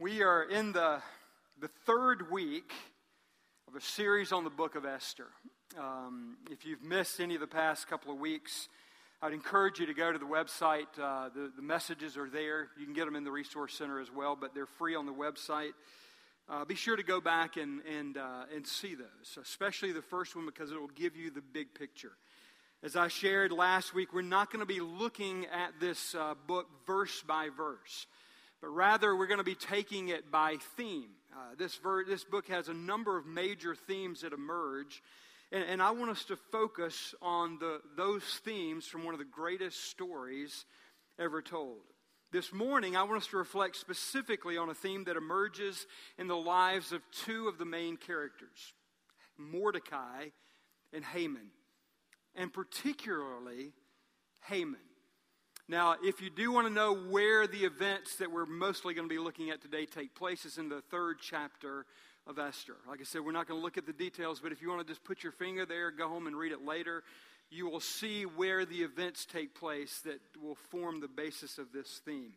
We are in the, the third week of a series on the book of Esther. Um, if you've missed any of the past couple of weeks, I'd encourage you to go to the website. Uh, the, the messages are there. You can get them in the Resource Center as well, but they're free on the website. Uh, be sure to go back and, and, uh, and see those, especially the first one because it will give you the big picture. As I shared last week, we're not going to be looking at this uh, book verse by verse but rather we're going to be taking it by theme. Uh, this, ver- this book has a number of major themes that emerge, and, and I want us to focus on the, those themes from one of the greatest stories ever told. This morning, I want us to reflect specifically on a theme that emerges in the lives of two of the main characters Mordecai and Haman, and particularly Haman. Now, if you do want to know where the events that we're mostly going to be looking at today take place, is in the third chapter of Esther. Like I said, we're not going to look at the details, but if you want to just put your finger there, go home and read it later, you will see where the events take place that will form the basis of this theme.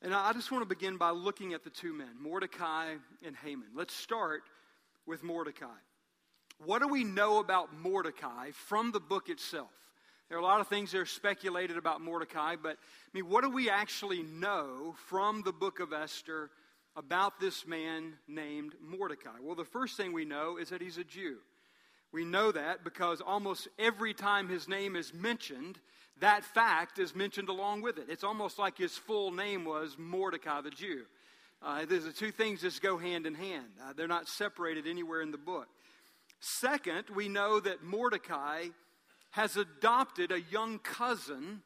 And I just want to begin by looking at the two men, Mordecai and Haman. Let's start with Mordecai. What do we know about Mordecai from the book itself? There are a lot of things that are speculated about Mordecai, but I mean, what do we actually know from the book of Esther about this man named Mordecai? Well, the first thing we know is that he's a Jew. We know that because almost every time his name is mentioned, that fact is mentioned along with it. It's almost like his full name was Mordecai the Jew. Uh, there's the two things just go hand in hand. Uh, they're not separated anywhere in the book. Second, we know that Mordecai has adopted a young cousin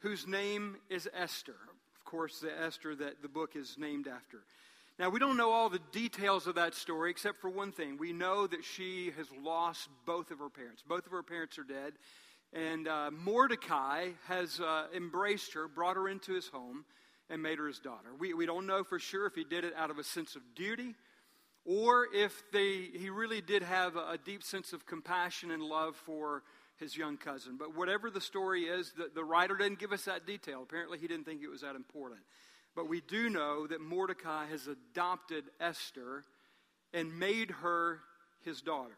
whose name is Esther. Of course, the Esther that the book is named after. Now, we don't know all the details of that story except for one thing. We know that she has lost both of her parents. Both of her parents are dead. And uh, Mordecai has uh, embraced her, brought her into his home, and made her his daughter. We, we don't know for sure if he did it out of a sense of duty or if they, he really did have a, a deep sense of compassion and love for his young cousin. But whatever the story is, the, the writer didn't give us that detail. Apparently, he didn't think it was that important. But we do know that Mordecai has adopted Esther and made her his daughter.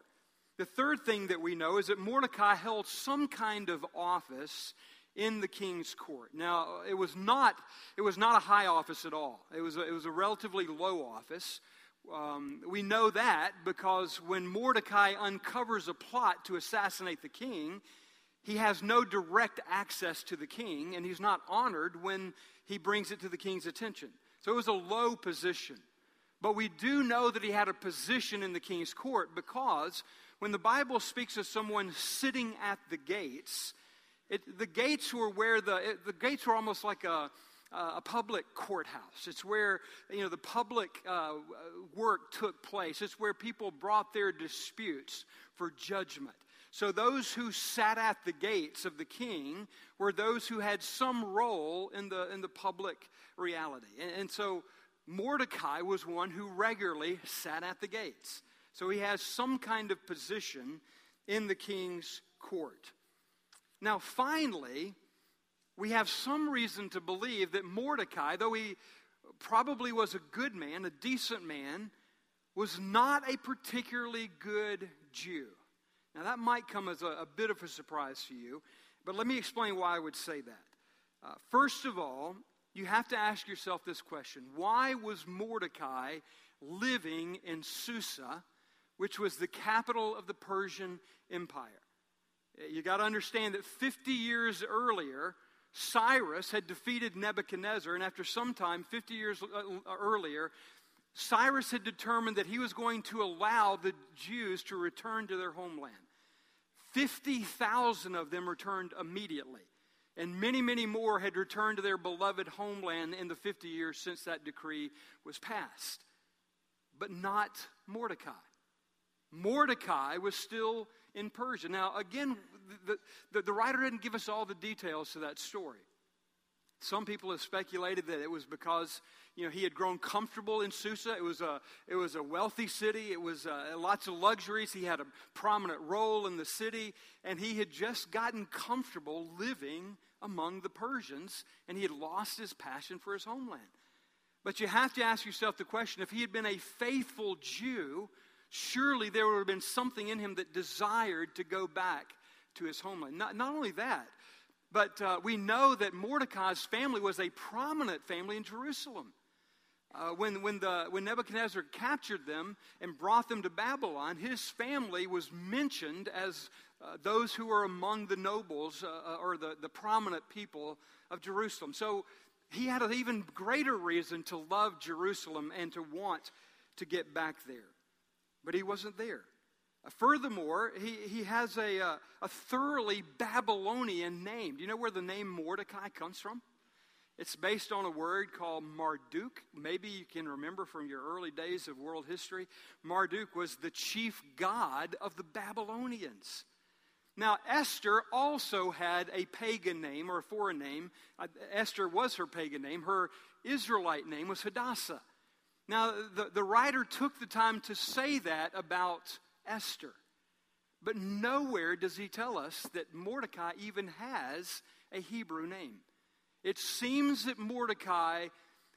The third thing that we know is that Mordecai held some kind of office in the king's court. Now, it was not, it was not a high office at all. It was a, it was a relatively low office. Um, we know that because when Mordecai uncovers a plot to assassinate the king, he has no direct access to the king, and he's not honored when he brings it to the king's attention. So it was a low position. But we do know that he had a position in the king's court because when the Bible speaks of someone sitting at the gates, it, the gates were where the, it, the gates were almost like a, uh, a public courthouse. It's where you know the public uh, work took place. It's where people brought their disputes for judgment. So those who sat at the gates of the king were those who had some role in the in the public reality. And, and so Mordecai was one who regularly sat at the gates. So he has some kind of position in the king's court. Now, finally, we have some reason to believe that Mordecai, though he probably was a good man, a decent man, was not a particularly good Jew. Now, that might come as a, a bit of a surprise to you, but let me explain why I would say that. Uh, first of all, you have to ask yourself this question Why was Mordecai living in Susa, which was the capital of the Persian Empire? You got to understand that 50 years earlier, Cyrus had defeated Nebuchadnezzar, and after some time, 50 years uh, earlier, Cyrus had determined that he was going to allow the Jews to return to their homeland. 50,000 of them returned immediately, and many, many more had returned to their beloved homeland in the 50 years since that decree was passed. But not Mordecai. Mordecai was still in Persia. Now, again, the, the, the writer didn't give us all the details to that story. Some people have speculated that it was because you know he had grown comfortable in Susa. It was a it was a wealthy city. It was uh, lots of luxuries. He had a prominent role in the city, and he had just gotten comfortable living among the Persians, and he had lost his passion for his homeland. But you have to ask yourself the question if he had been a faithful Jew, surely there would have been something in him that desired to go back to his homeland. Not, not only that, but uh, we know that Mordecai's family was a prominent family in Jerusalem. Uh, when, when, the, when Nebuchadnezzar captured them and brought them to Babylon, his family was mentioned as uh, those who were among the nobles uh, uh, or the, the prominent people of Jerusalem. So he had an even greater reason to love Jerusalem and to want to get back there. But he wasn't there. Furthermore, he, he has a, uh, a thoroughly Babylonian name. Do you know where the name Mordecai comes from? It's based on a word called Marduk. Maybe you can remember from your early days of world history. Marduk was the chief god of the Babylonians. Now, Esther also had a pagan name or a foreign name. Uh, Esther was her pagan name. Her Israelite name was Hadassah. Now, the, the writer took the time to say that about Esther. But nowhere does he tell us that Mordecai even has a Hebrew name. It seems that Mordecai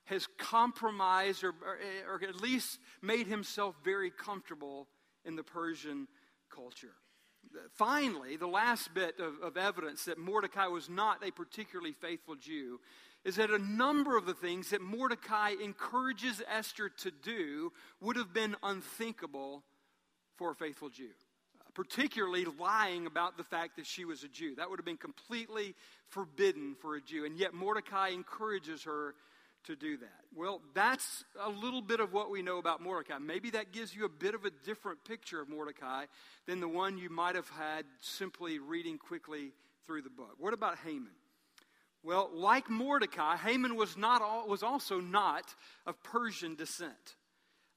has compromised or, or, or, at least made himself very comfortable in the Persian culture. Finally, the last bit of, of evidence that Mordecai was not a particularly faithful Jew is that a number of the things that Mordecai encourages Esther to do would have been unthinkable for a faithful Jew particularly lying about the fact that she was a Jew. That would have been completely forbidden for a Jew. And yet Mordecai encourages her to do that. Well, that's a little bit of what we know about Mordecai. Maybe that gives you a bit of a different picture of Mordecai than the one you might have had simply reading quickly through the book. What about Haman? Well, like Mordecai, Haman was, not all, was also not of Persian descent.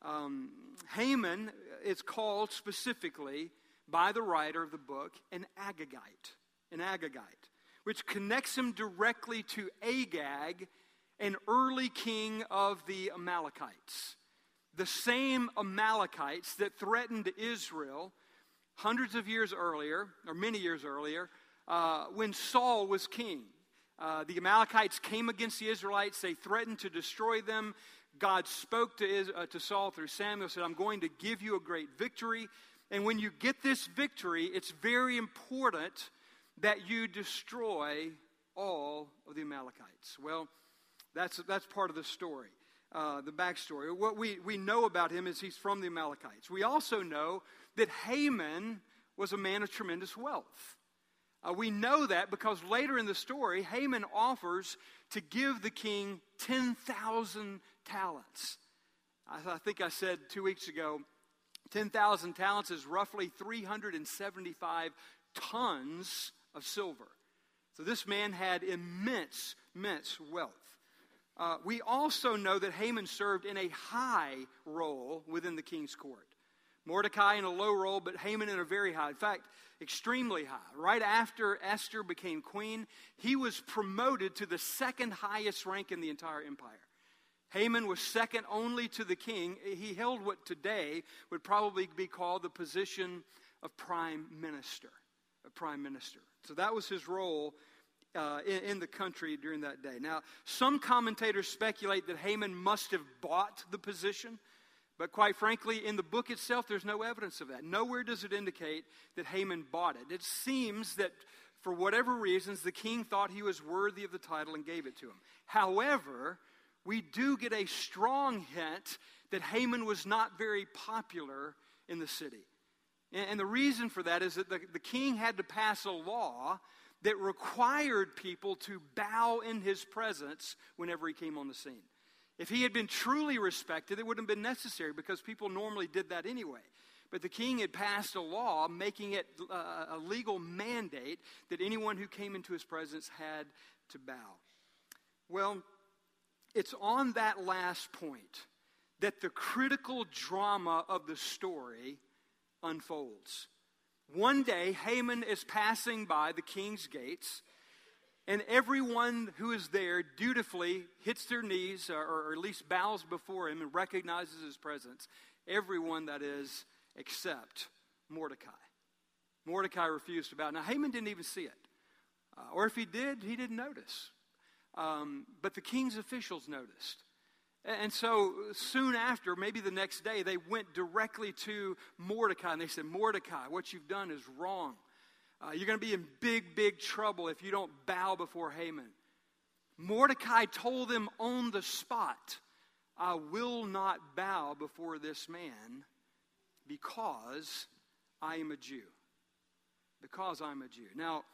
Um, Haman is called specifically by the writer of the book an Agagite, an Agagite, which connects him directly to Agag, an early king of the Amalekites. The same Amalekites that threatened Israel hundreds of years earlier, or many years earlier, uh, when Saul was king. Uh, the Amalekites came against the Israelites. They threatened to destroy them. God spoke to, uh, to Saul through Samuel, said, I'm going to give you a great victory. And when you get this victory, it's very important that you destroy all of the Amalekites. Well, that's, that's part of the story, uh, the backstory. What we, we know about him is he's from the Amalekites. We also know that Haman was a man of tremendous wealth. Uh, we know that because later in the story, Haman offers to give the king 10,000 talents. I, think I said two weeks ago 10,000 talents is roughly 375 tons of silver. So this man had immense, immense wealth. Uh, we also know that Haman served in a high role within the king's court. Mordecai in a low role, but Haman in a very high. In fact, extremely high. Right after Esther became queen, he was promoted to the second highest rank in the entire empire. Haman was second only to the king. He held what today would probably be called the position of prime minister. A prime minister. So that was his role uh, in, in, the country during that day. Now, some commentators speculate that Haman must have bought the position, but quite frankly, in the book itself, there's no evidence of that. Nowhere does it indicate that Haman bought it. It seems that for whatever reasons, the king thought he was worthy of the title and gave it to him. However, we do get a strong hint that Haman was not very popular in the city. And, the reason for that is that the, king had to pass a law that required people to bow in his presence whenever he came on the scene. If he had been truly respected, it wouldn't have been necessary because people normally did that anyway. But the king had passed a law making it uh, a legal mandate that anyone who came into his presence had to bow. Well, it's on that last point that the critical drama of the story unfolds. One day, Haman is passing by the king's gates, and everyone who is there dutifully hits their knees, or, at least bows before him and recognizes his presence. Everyone, that is, except Mordecai. Mordecai refused to bow. Now, Haman didn't even see it. Uh, or if he did, he didn't notice. Um, but the king's officials noticed. And so soon after, maybe the next day, they went directly to Mordecai and they said, Mordecai, what you've done is wrong. Uh, you're going to be in big, big trouble if you don't bow before Haman. Mordecai told them on the spot, I will not bow before this man because I am a Jew. Because I'm a Jew. Now,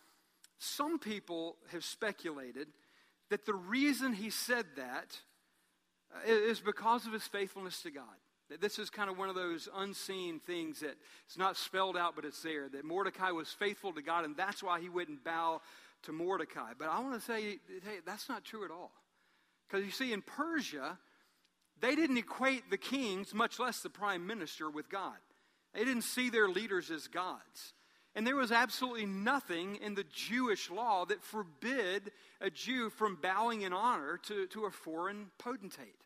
some people have speculated that the reason he said that uh, because of his faithfulness to God. That this is kind of one of those unseen things that it's not spelled out, but it's there. That Mordecai was faithful to God, and that's why he wouldn't bow to Mordecai. But I want to say, hey, that's not true at all. Because you see, in Persia, they didn't equate the kings, much less the prime minister, with God. They didn't see their leaders as gods. And there was absolutely nothing in the Jewish law that forbid a Jew from bowing in honor to, to a foreign potentate.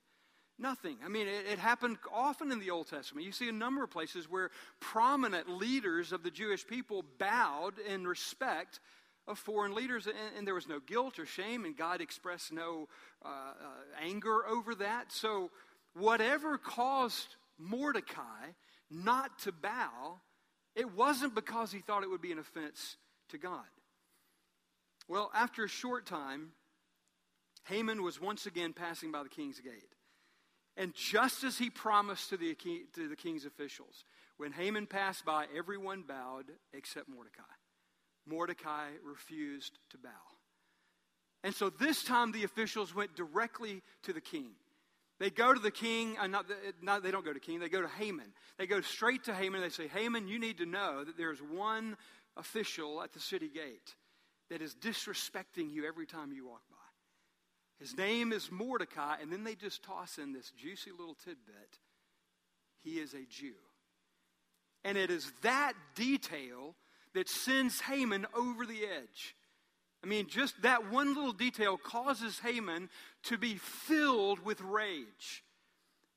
Nothing. I mean, it, it, happened often in the Old Testament. You see a number of places where prominent leaders of the Jewish people bowed in respect of foreign leaders, and, and there was no guilt or shame, and God expressed no uh, uh, anger over that. So, whatever caused Mordecai not to bow it wasn't because he thought it would be an offense to God. Well, after a short time, Haman was once again passing by the king's gate. And just as he promised to the, to the king's officials, when Haman passed by, everyone bowed except Mordecai. Mordecai refused to bow. And so this time the officials went directly to the king. They go to the king, uh, not, not, they don't go to king, they go to Haman. They go straight to Haman. They say, Haman, you need to know that there's one official at the city gate that is disrespecting you every time you walk by. His name is Mordecai, and then they just toss in this juicy little tidbit. He is a Jew. And it is that detail that sends Haman over the edge. I mean, just that one little detail causes Haman to be filled with rage.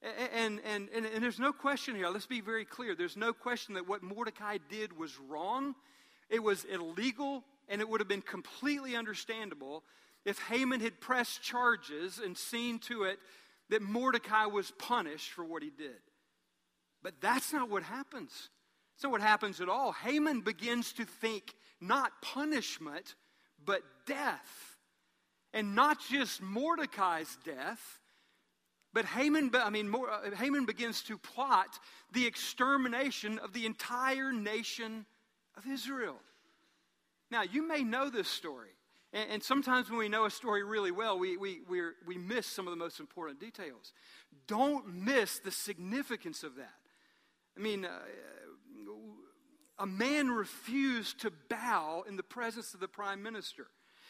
And, and, and, and, there's no question here, let's be very clear. There's no question that what Mordecai did was wrong, it was illegal, and it would have been completely understandable if Haman had pressed charges and seen to it that Mordecai was punished for what he did. But that's not what happens. That's not what happens at all. Haman begins to think not punishment, but death. And not just Mordecai's death, but Haman, I mean, uh, Haman begins to plot the extermination of the entire nation of Israel. Now, you may know this story. And, sometimes when we know a story really well, we, we, we we miss some of the most important details. Don't miss the significance of that. I mean, uh, a man refused to bow in the presence of the prime minister.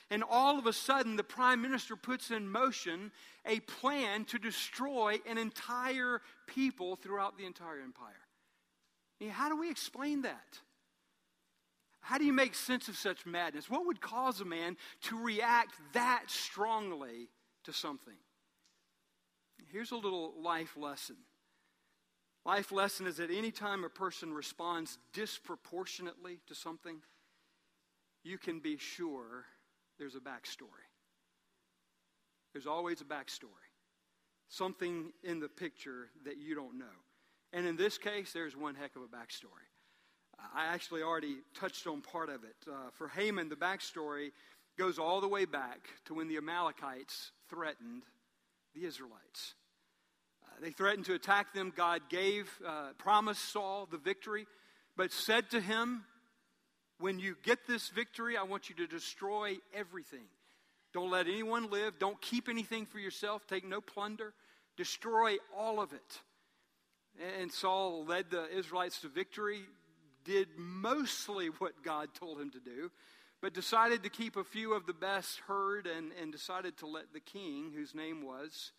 And all of a sudden, the prime minister puts in motion a plan to destroy an entire people throughout the entire empire. How do we explain that? How do you make sense of such madness? What would cause a man to react that strongly to something? Here's a little life lesson Life lesson is that any time a person responds disproportionately to something, you can be sure there's a backstory. There's always a backstory. Something in the picture that you don't know. And in this case, there's one heck of a backstory. I actually already touched on part of it. Uh, for Haman, the backstory goes all the way back to when the Amalekites threatened the Israelites. They threatened to attack them. God gave, uh, promised Saul the victory, but said to him, When you get this victory, I want you to destroy everything. Don't let anyone live. Don't keep anything for yourself. Take no plunder. Destroy all of it. And Saul led the Israelites to victory, did mostly what God told him to do, but decided to keep a few of the best herd and, and decided to let the king, whose name was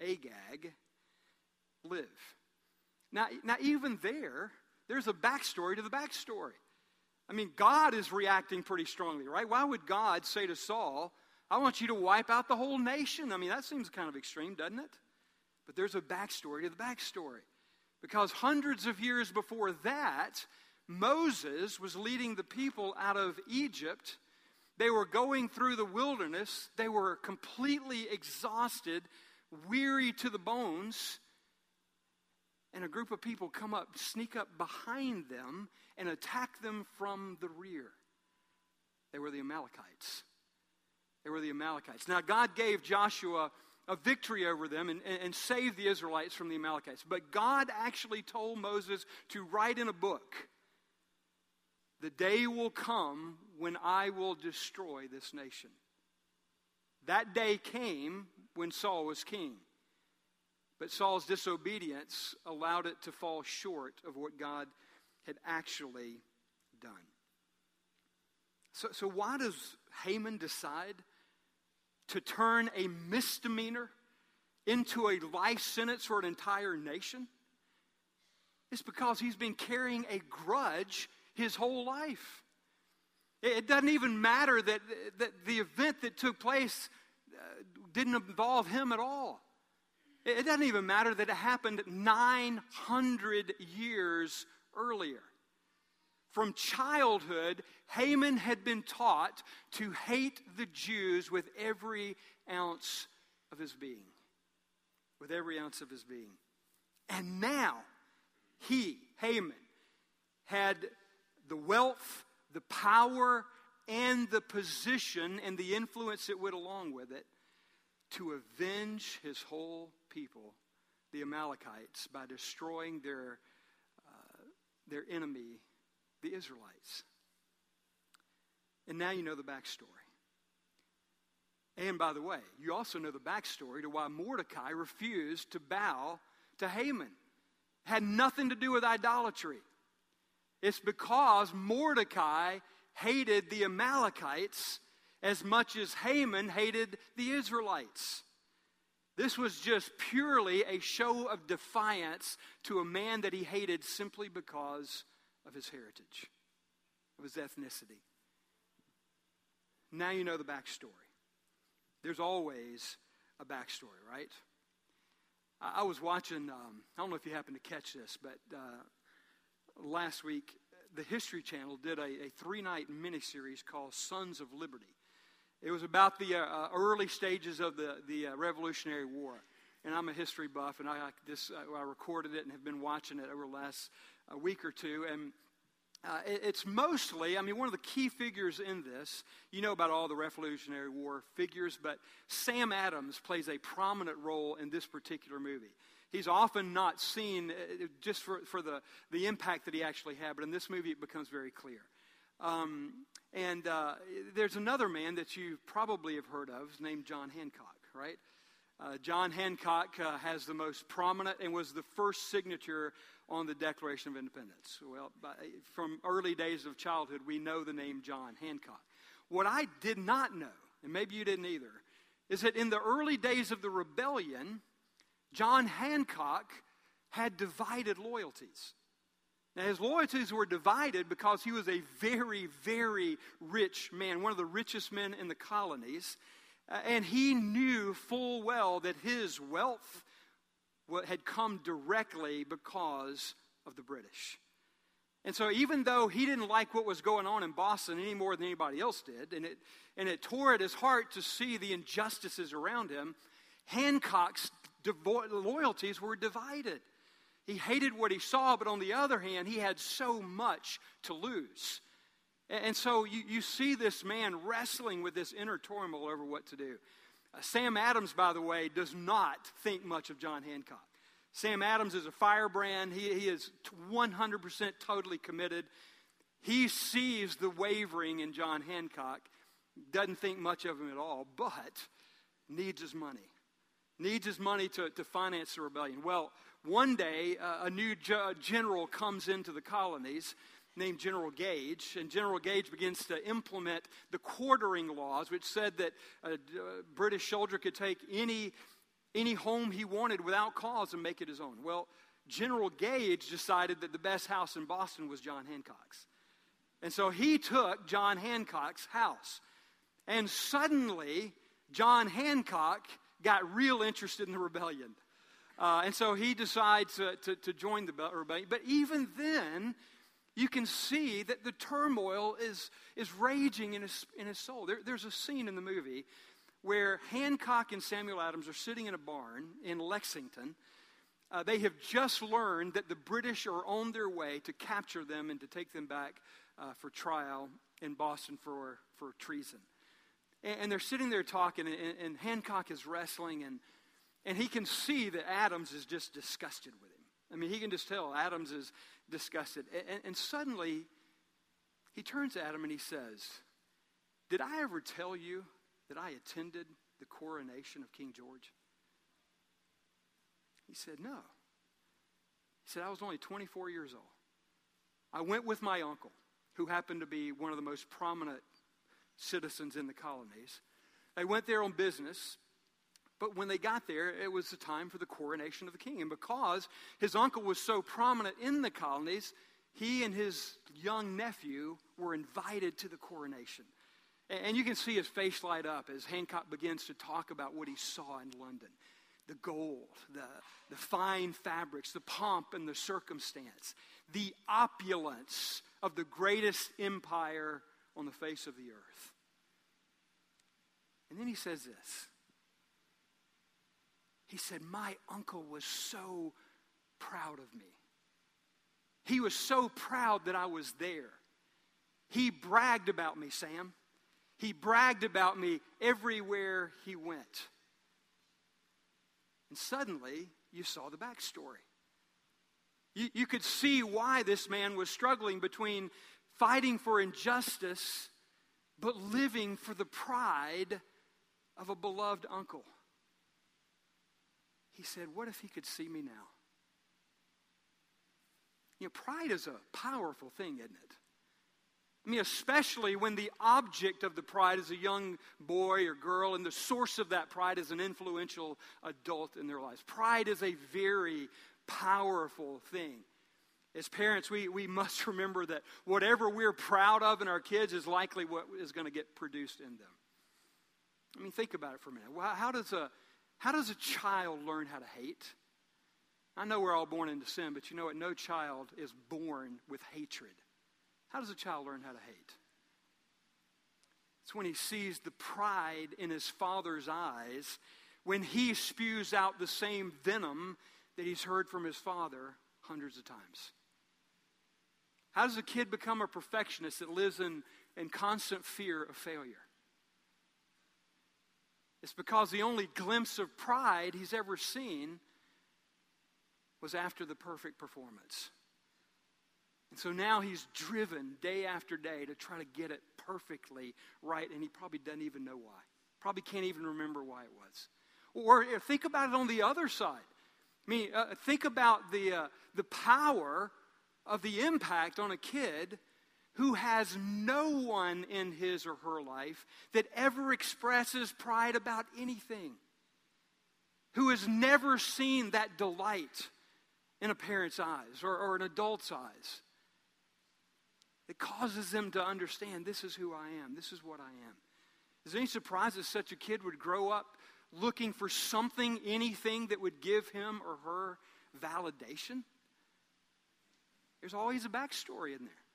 Agag, live. Now, now, even there, there's a backstory to the backstory. I mean, God is reacting pretty strongly, right? Why would God say to Saul, I want you to wipe out the whole nation? I mean, that seems kind of extreme, doesn't it? But there's a backstory to the backstory. Because hundreds of years before that, Moses was leading the people out of Egypt. They were going through the wilderness. They were completely exhausted weary to the bones, and a group of people come up, sneak up behind them, and attack them from the rear. They were the Amalekites. They were the Amalekites. Now, God gave Joshua a victory over them and, and, and saved the Israelites from the Amalekites. But God actually told Moses to write in a book the day will come when I will destroy this nation. That day came when Saul was king. But Saul's disobedience allowed it to fall short of what God had actually done. So, so why does Haman decide to turn a misdemeanor into a life sentence for an entire nation? It's because he's been carrying a grudge his whole life. It doesn't even matter that, that the event that took place uh, didn't involve him at all. It doesn't even matter that it happened 900 years earlier. From childhood, Haman had been taught to hate the Jews with every ounce of his being. With every ounce of his being. And now, he, Haman, had the wealth, the power, and the position and the influence that went along with it to avenge his whole people, the Amalekites, by destroying their, uh, their enemy, the Israelites. And now you know the backstory. And by the way, you also know the backstory to why Mordecai refused to bow to Haman. It had nothing to do with idolatry. It's because Mordecai hated the Amalekites as much as Haman hated the Israelites. This was just purely a show of defiance to a man that he hated simply because of his heritage, of his ethnicity. Now you know the backstory. There's always a backstory, right? I, was watching, um, I don't know if you happened to catch this, but uh, last week, the History Channel did a, a three night miniseries called Sons of Liberty. It was about the uh, uh, early stages of the, the uh, Revolutionary War. And I'm a history buff, and I, I this, uh, I recorded it and have been watching it over the last uh, week or two. And uh, it, it's mostly, I mean, one of the key figures in this, you know about all the Revolutionary War figures, but Sam Adams plays a prominent role in this particular movie. He's often not seen just for, for the, the impact that he actually had, but in this movie it becomes very clear. Um, and uh, there's another man that you probably have heard of named John Hancock, right? Uh, John Hancock uh, has the most prominent and was the first signature on the Declaration of Independence. Well, by, from early days of childhood, we know the name John Hancock. What I did not know, and maybe you didn't either, is that in the early days of the rebellion, John Hancock had divided loyalties. Now, his loyalties were divided because he was a very, very rich man, one of the richest men in the colonies. Uh, and he knew full well that his wealth had come directly because of the British. And so, even though he didn't like what was going on in Boston any more than anybody else did, and it, and it tore at his heart to see the injustices around him, Hancock's devo- loyalties were divided. He hated what he saw, but on the other hand, he had so much to lose. And so you, you see this man wrestling with this inner turmoil over what to do. Uh, Sam Adams, by the way, does not think much of John Hancock. Sam Adams is a firebrand. He, he is 100% totally committed. He sees the wavering in John Hancock, doesn't think much of him at all, but needs his money. Needs his money to, to finance the rebellion. Well, one day, uh, a new general comes into the colonies named General Gage, and General Gage begins to implement the quartering laws, which said that a, a British soldier could take any, any home he wanted without cause and make it his own. Well, General Gage decided that the best house in Boston was John Hancock's. And so he took John Hancock's house. And suddenly, John Hancock got real interested in the rebellion. Uh, and so he decides to, to, to join the rebellion. But even then, you can see that the turmoil is, is raging in his, in his soul. There, there's a scene in the movie where Hancock and Samuel Adams are sitting in a barn in Lexington. Uh, they have just learned that the British are on their way to capture them and to take them back uh, for trial in Boston for, for treason. And, and they're sitting there talking, and, and, Hancock is wrestling, and, and he can see that Adams is just disgusted with him. I mean, he can just tell Adams is disgusted. And, and suddenly, he turns to Adam and he says, Did I ever tell you that I attended the coronation of King George? He said, No. He said, I was only 24 years old. I went with my uncle, who happened to be one of the most prominent citizens in the colonies. They went there on business, but when they got there, it was the time for the coronation of the king. And because his uncle was so prominent in the colonies, he and his young nephew were invited to the coronation. And you can see his face light up as Hancock begins to talk about what he saw in London the gold, the, the fine fabrics, the pomp and the circumstance, the opulence of the greatest empire on the face of the earth. And then he says this. He said, My uncle was so proud of me. He was so proud that I was there. He bragged about me, Sam. He bragged about me everywhere he went. And suddenly, you saw the backstory. You, you could see why this man was struggling between fighting for injustice but living for the pride of a beloved uncle. He said, What if he could see me now? You know, pride is a powerful thing, isn't it? I mean, especially when the object of the pride is a young boy or girl, and the source of that pride is an influential adult in their lives. Pride is a very powerful thing. As parents, we, we must remember that whatever we're proud of in our kids is likely what is going to get produced in them. I mean, think about it for a minute. How does a, how does a child learn how to hate? I know we're all born into sin, but you know what? No child is born with hatred. How does a child learn how to hate? It's when he sees the pride in his father's eyes, when he spews out the same venom that he's heard from his father hundreds of times. How does a kid become a perfectionist that lives in, in constant fear of failure? It's because the only glimpse of pride he's ever seen was after the perfect performance. And so now he's driven day after day to try to get it perfectly right, and he probably doesn't even know why. Probably can't even remember why it was. Or think about it on the other side. I mean, uh, think about the, uh, the power of the impact on a kid who has no one in his or her life that ever expresses pride about anything, who has never seen that delight in a parent's eyes or, or an adult's eyes that causes them to understand this is who I am, this is what I am. Is there any surprise that such a kid would grow up looking for something, anything that would give him or her validation? There's always a backstory in there.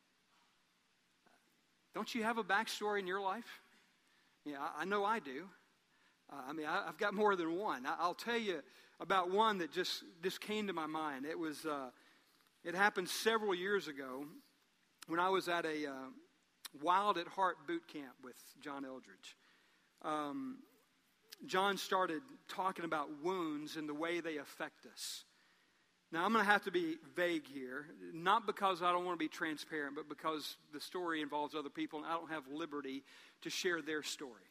Don't you have a backstory in your life? Yeah, I know I do. Uh, I mean, I, have got more than one. I, will tell you about one that just, just came to my mind. It was, uh, it happened several years ago when I was at a uh, Wild at Heart boot camp with John Eldredge. Um, John started talking about wounds and the way they affect us. Now, I'm going to have to be vague here, not because I don't want to be transparent, but because the story involves other people and I don't have liberty to share their story.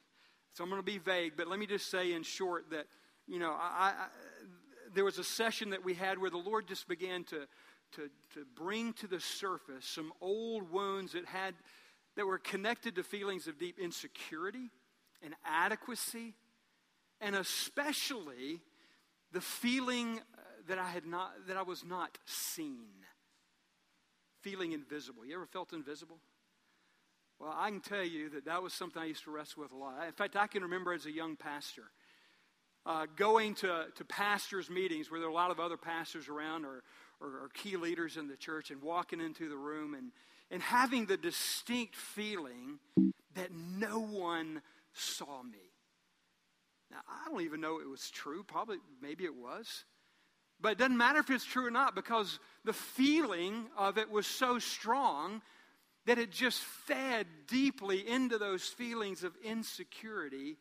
So I'm going to be vague, but let me just say in short that, you know, I, I, there was a session that we had where the Lord just began to to, to bring to the surface some old wounds that had that were connected to feelings of deep insecurity and adequacy and especially the feeling that I had not that I was not seen feeling invisible you ever felt invisible well I can tell you that that was something I used to wrestle with a lot in fact I can remember as a young pastor uh, going to, to pastors' meetings where there are a lot of other pastors around or, or, or key leaders in the church and walking into the room and, and having the distinct feeling that no one saw me. Now, I don't even know it was true. Probably, maybe it was. But it doesn't matter if it's true or not because the feeling of it was so strong that it just fed deeply into those feelings of insecurity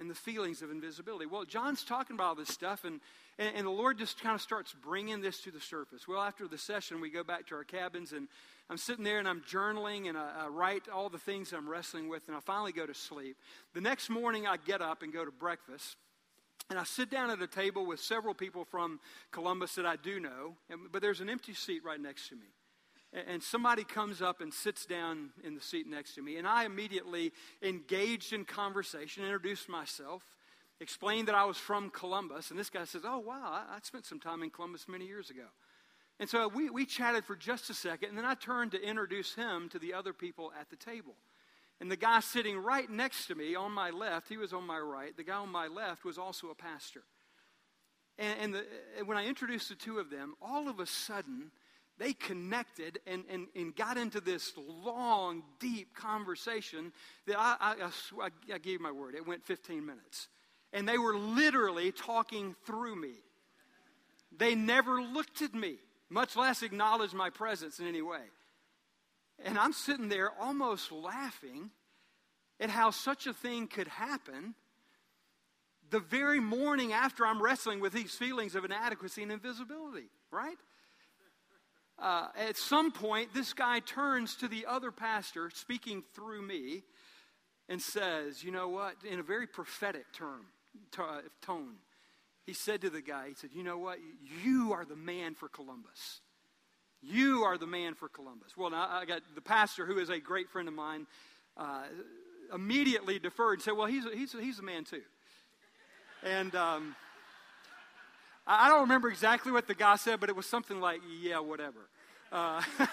and the feelings of invisibility. Well, John's talking about all this stuff, and, and, and, the Lord just kind of starts bringing this to the surface. Well, after the session, we go back to our cabins, and I'm sitting there and I'm journaling, and I, I write all the things I'm wrestling with, and I finally go to sleep. The next morning, I get up and go to breakfast. And I sit down at a table with several people from Columbus that I do know, but there's an empty seat right next to me and somebody comes up and sits down in the seat next to me, and I immediately engaged in conversation, introduced myself, explained that I was from Columbus, and this guy says, Oh, wow, I, spent some time in Columbus many years ago. And so we, we chatted for just a second, and then I turned to introduce him to the other people at the table. And the guy sitting right next to me on my left, he was on my right, the guy on my left was also a pastor. And, and, the, when I introduced the two of them, all of a sudden, they connected and, and, and got into this long, deep conversation that I, I, I, I gave my word. It went 15 minutes. And they were literally talking through me. They never looked at me, much less acknowledged my presence in any way. And I'm sitting there almost laughing at how such a thing could happen the very morning after I'm wrestling with these feelings of inadequacy and invisibility, right? uh, at some point, this guy turns to the other pastor, speaking through me, and says, You know what? In a very prophetic term, t- uh, tone, he said to the guy, He said, You know what? You are the man for Columbus. You are the man for Columbus. Well, now I got the pastor, who is a great friend of mine, uh, immediately deferred and said, Well, he's, he's, he's man too. And. Um, I don't remember exactly what the guy said, but it was something like, yeah, whatever. Uh,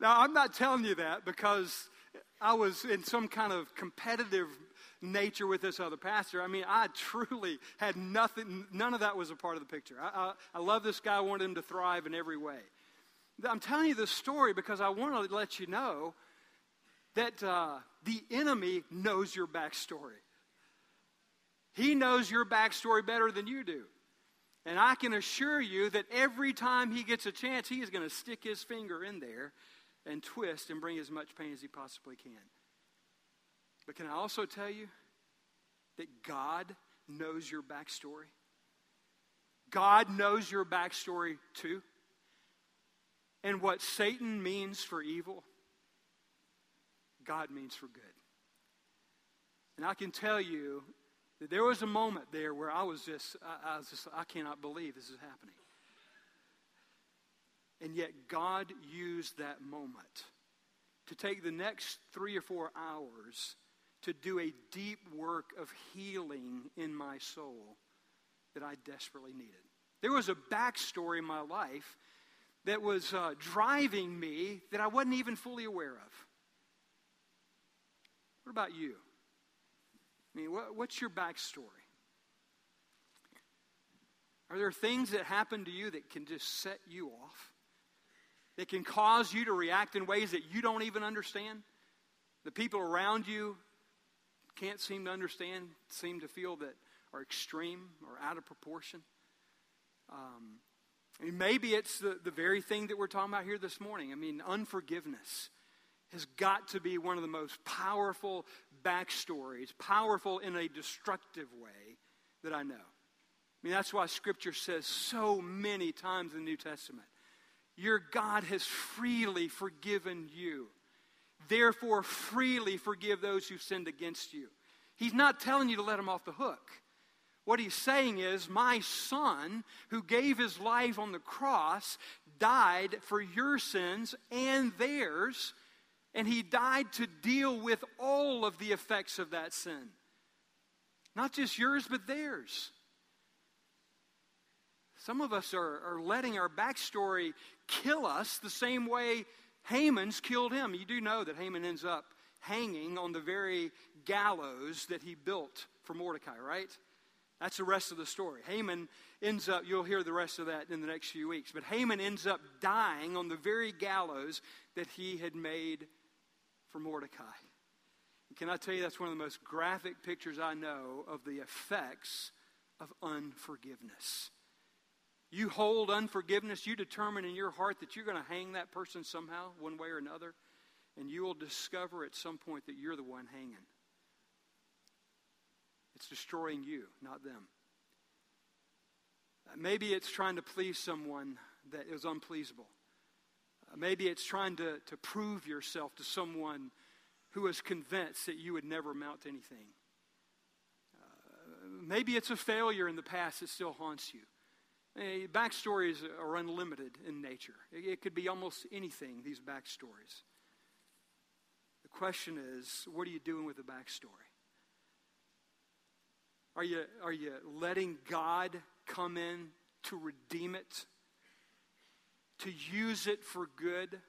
now, I'm not telling you that because I was in some kind of competitive nature with this other pastor. I mean, I truly had nothing, none of that was a part of the picture. I, I, I love this guy, I wanted him to thrive in every way. I'm telling you this story because I want to let you know that uh, the enemy knows your backstory. He knows your backstory better than you do. And I can assure you that every time he gets a chance, he is going to stick his finger in there and twist and bring as much pain as he possibly can. But can I also tell you that God knows your backstory? God knows your backstory too. And what Satan means for evil, God means for good. And I can tell you that there was a moment there where I was just, I, I was just, I cannot believe this is happening. And yet God used that moment to take the next three or four hours to do a deep work of healing in my soul that I desperately needed. There was a backstory in my life that was uh, driving me that I wasn't even fully aware of. What about you? I mean, what, what's your backstory? Are there things that happen to you that can just set you off? That can cause you to react in ways that you don't even understand? The people around you can't seem to understand, seem to feel that are extreme or out of proportion? Um, I mean, maybe it's the, the very thing that we're talking about here this morning. I mean, unforgiveness has got to be one of the most powerful backstories, powerful in a destructive way that I know. I mean, that's why Scripture says so many times in the New Testament Your God has freely forgiven you. Therefore, freely forgive those who sinned against you. He's not telling you to let them off the hook. What he's saying is, My son, who gave his life on the cross, died for your sins and theirs and he died to deal with all of the effects of that sin. Not just yours, but theirs. Some of us are, are letting our backstory kill us the same way Haman's killed him. You do know that Haman ends up hanging on the very gallows that he built for Mordecai, right? That's the rest of the story. Haman ends up, you'll hear the rest of that in the next few weeks, but Haman ends up dying on the very gallows that he had made for Mordecai. And Can I tell you that's one of the most graphic pictures I know of the effects of unforgiveness? You hold unforgiveness, you determine in your heart that you're going to hang that person somehow, one way or another, and you will discover at some point that you're the one hanging. It's destroying you, not them. Uh, maybe it's trying to please someone that is unpleasable. Uh, maybe it's trying to, to prove yourself to someone who is convinced that you would never amount to anything. Uh, maybe it's a failure in the past that still haunts you. Backstories are unlimited in nature. It could be almost anything, these backstories. The question is, what are you doing with the backstory? Are you, are you letting God come in to redeem it? To use it for good?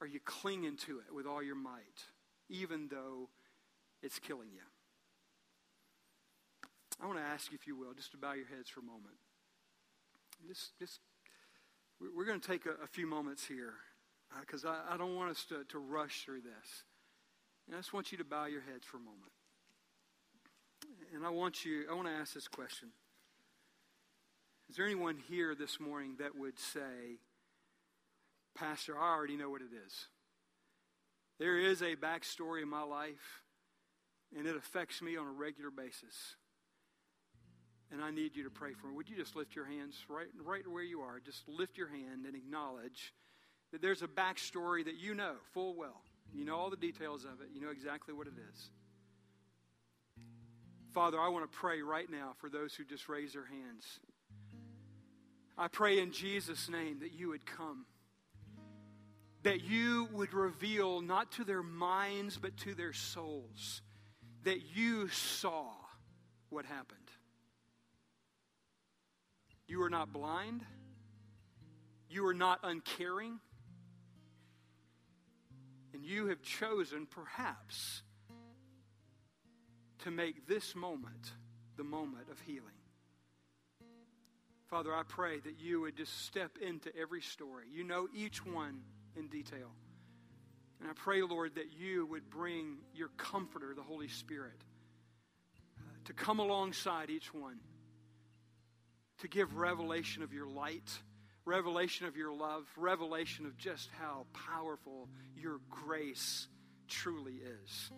Are you clinging to it with all your might, even though it's killing you? I want to ask you, if you will, just to bow your heads for a moment. Just, just, we're going to take a, a few moments here because uh, I, I don't want us to, to rush through this. And I just want you to bow your heads for a moment. And I want you, I want to ask this question. Is there anyone here this morning that would say, Pastor, I already know what it is? There is a backstory in my life, and it affects me on a regular basis. And I need you to pray for me. Would you just lift your hands right, right where you are? Just lift your hand and acknowledge that there's a backstory that you know full well. You know all the details of it, you know exactly what it is. Father, I want to pray right now for those who just raise their hands. I pray in Jesus' name that you would come, that you would reveal not to their minds, but to their souls, that you saw what happened. You are not blind, you are not uncaring, and you have chosen perhaps to make this moment the moment of healing. Father, I pray that you would just step into every story. You know each one in detail. And I pray, Lord, that you would bring your comforter, the Holy Spirit, uh, to come alongside each one, to give revelation of your light, revelation of your love, revelation of just how powerful your grace truly is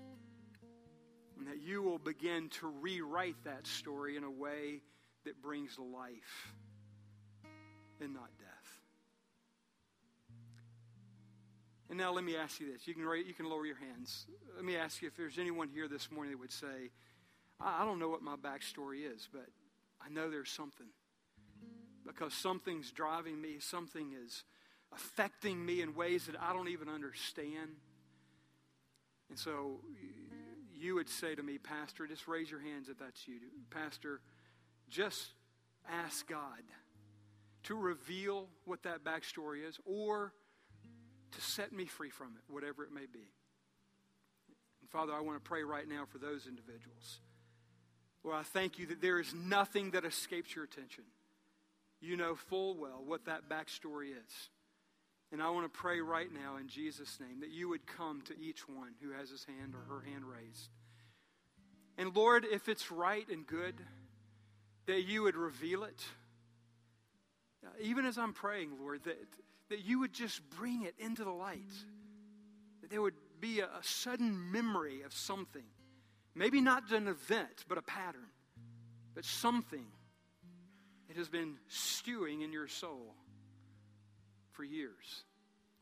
and that you will begin to rewrite that story in a way that brings life and not death. And now let me ask you this. You can, you can lower your hands. Let me ask you if there's anyone here this morning that would say, I don't know what my backstory is, but I know there's something. Because something's driving me, something is affecting me in ways that I don't even understand. And so you would say to me, Pastor, just raise your hands if that's you. Pastor, just ask God to reveal what that backstory is or to set me free from it, whatever it may be. And Father, I want to pray right now for those individuals. Lord, I thank you that there is nothing that escapes your attention. You know full well what that backstory is. And I want to pray right now in Jesus' name that you would come to each one who has his hand or her hand raised. And Lord, if it's right and good, that you would reveal it. Uh, even as I'm praying, Lord, that, that you would just bring it into the light. That there would be a, a sudden memory of something. Maybe not an event, but a pattern. But something that has been stewing in your soul for years.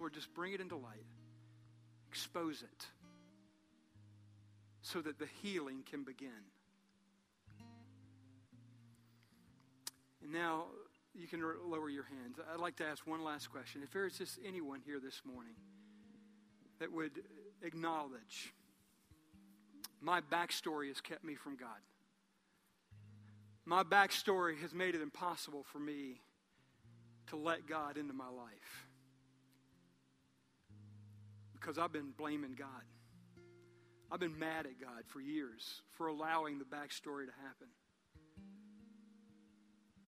Lord, just bring it into light, expose it, so that the healing can begin. And now you can lower your hands. I'd like to ask one last question. If there is just anyone here this morning that would acknowledge my backstory has kept me from God. My backstory has made it impossible for me to let God into my life. Because I've been blaming God. I've been mad at God for years for allowing the backstory to happen.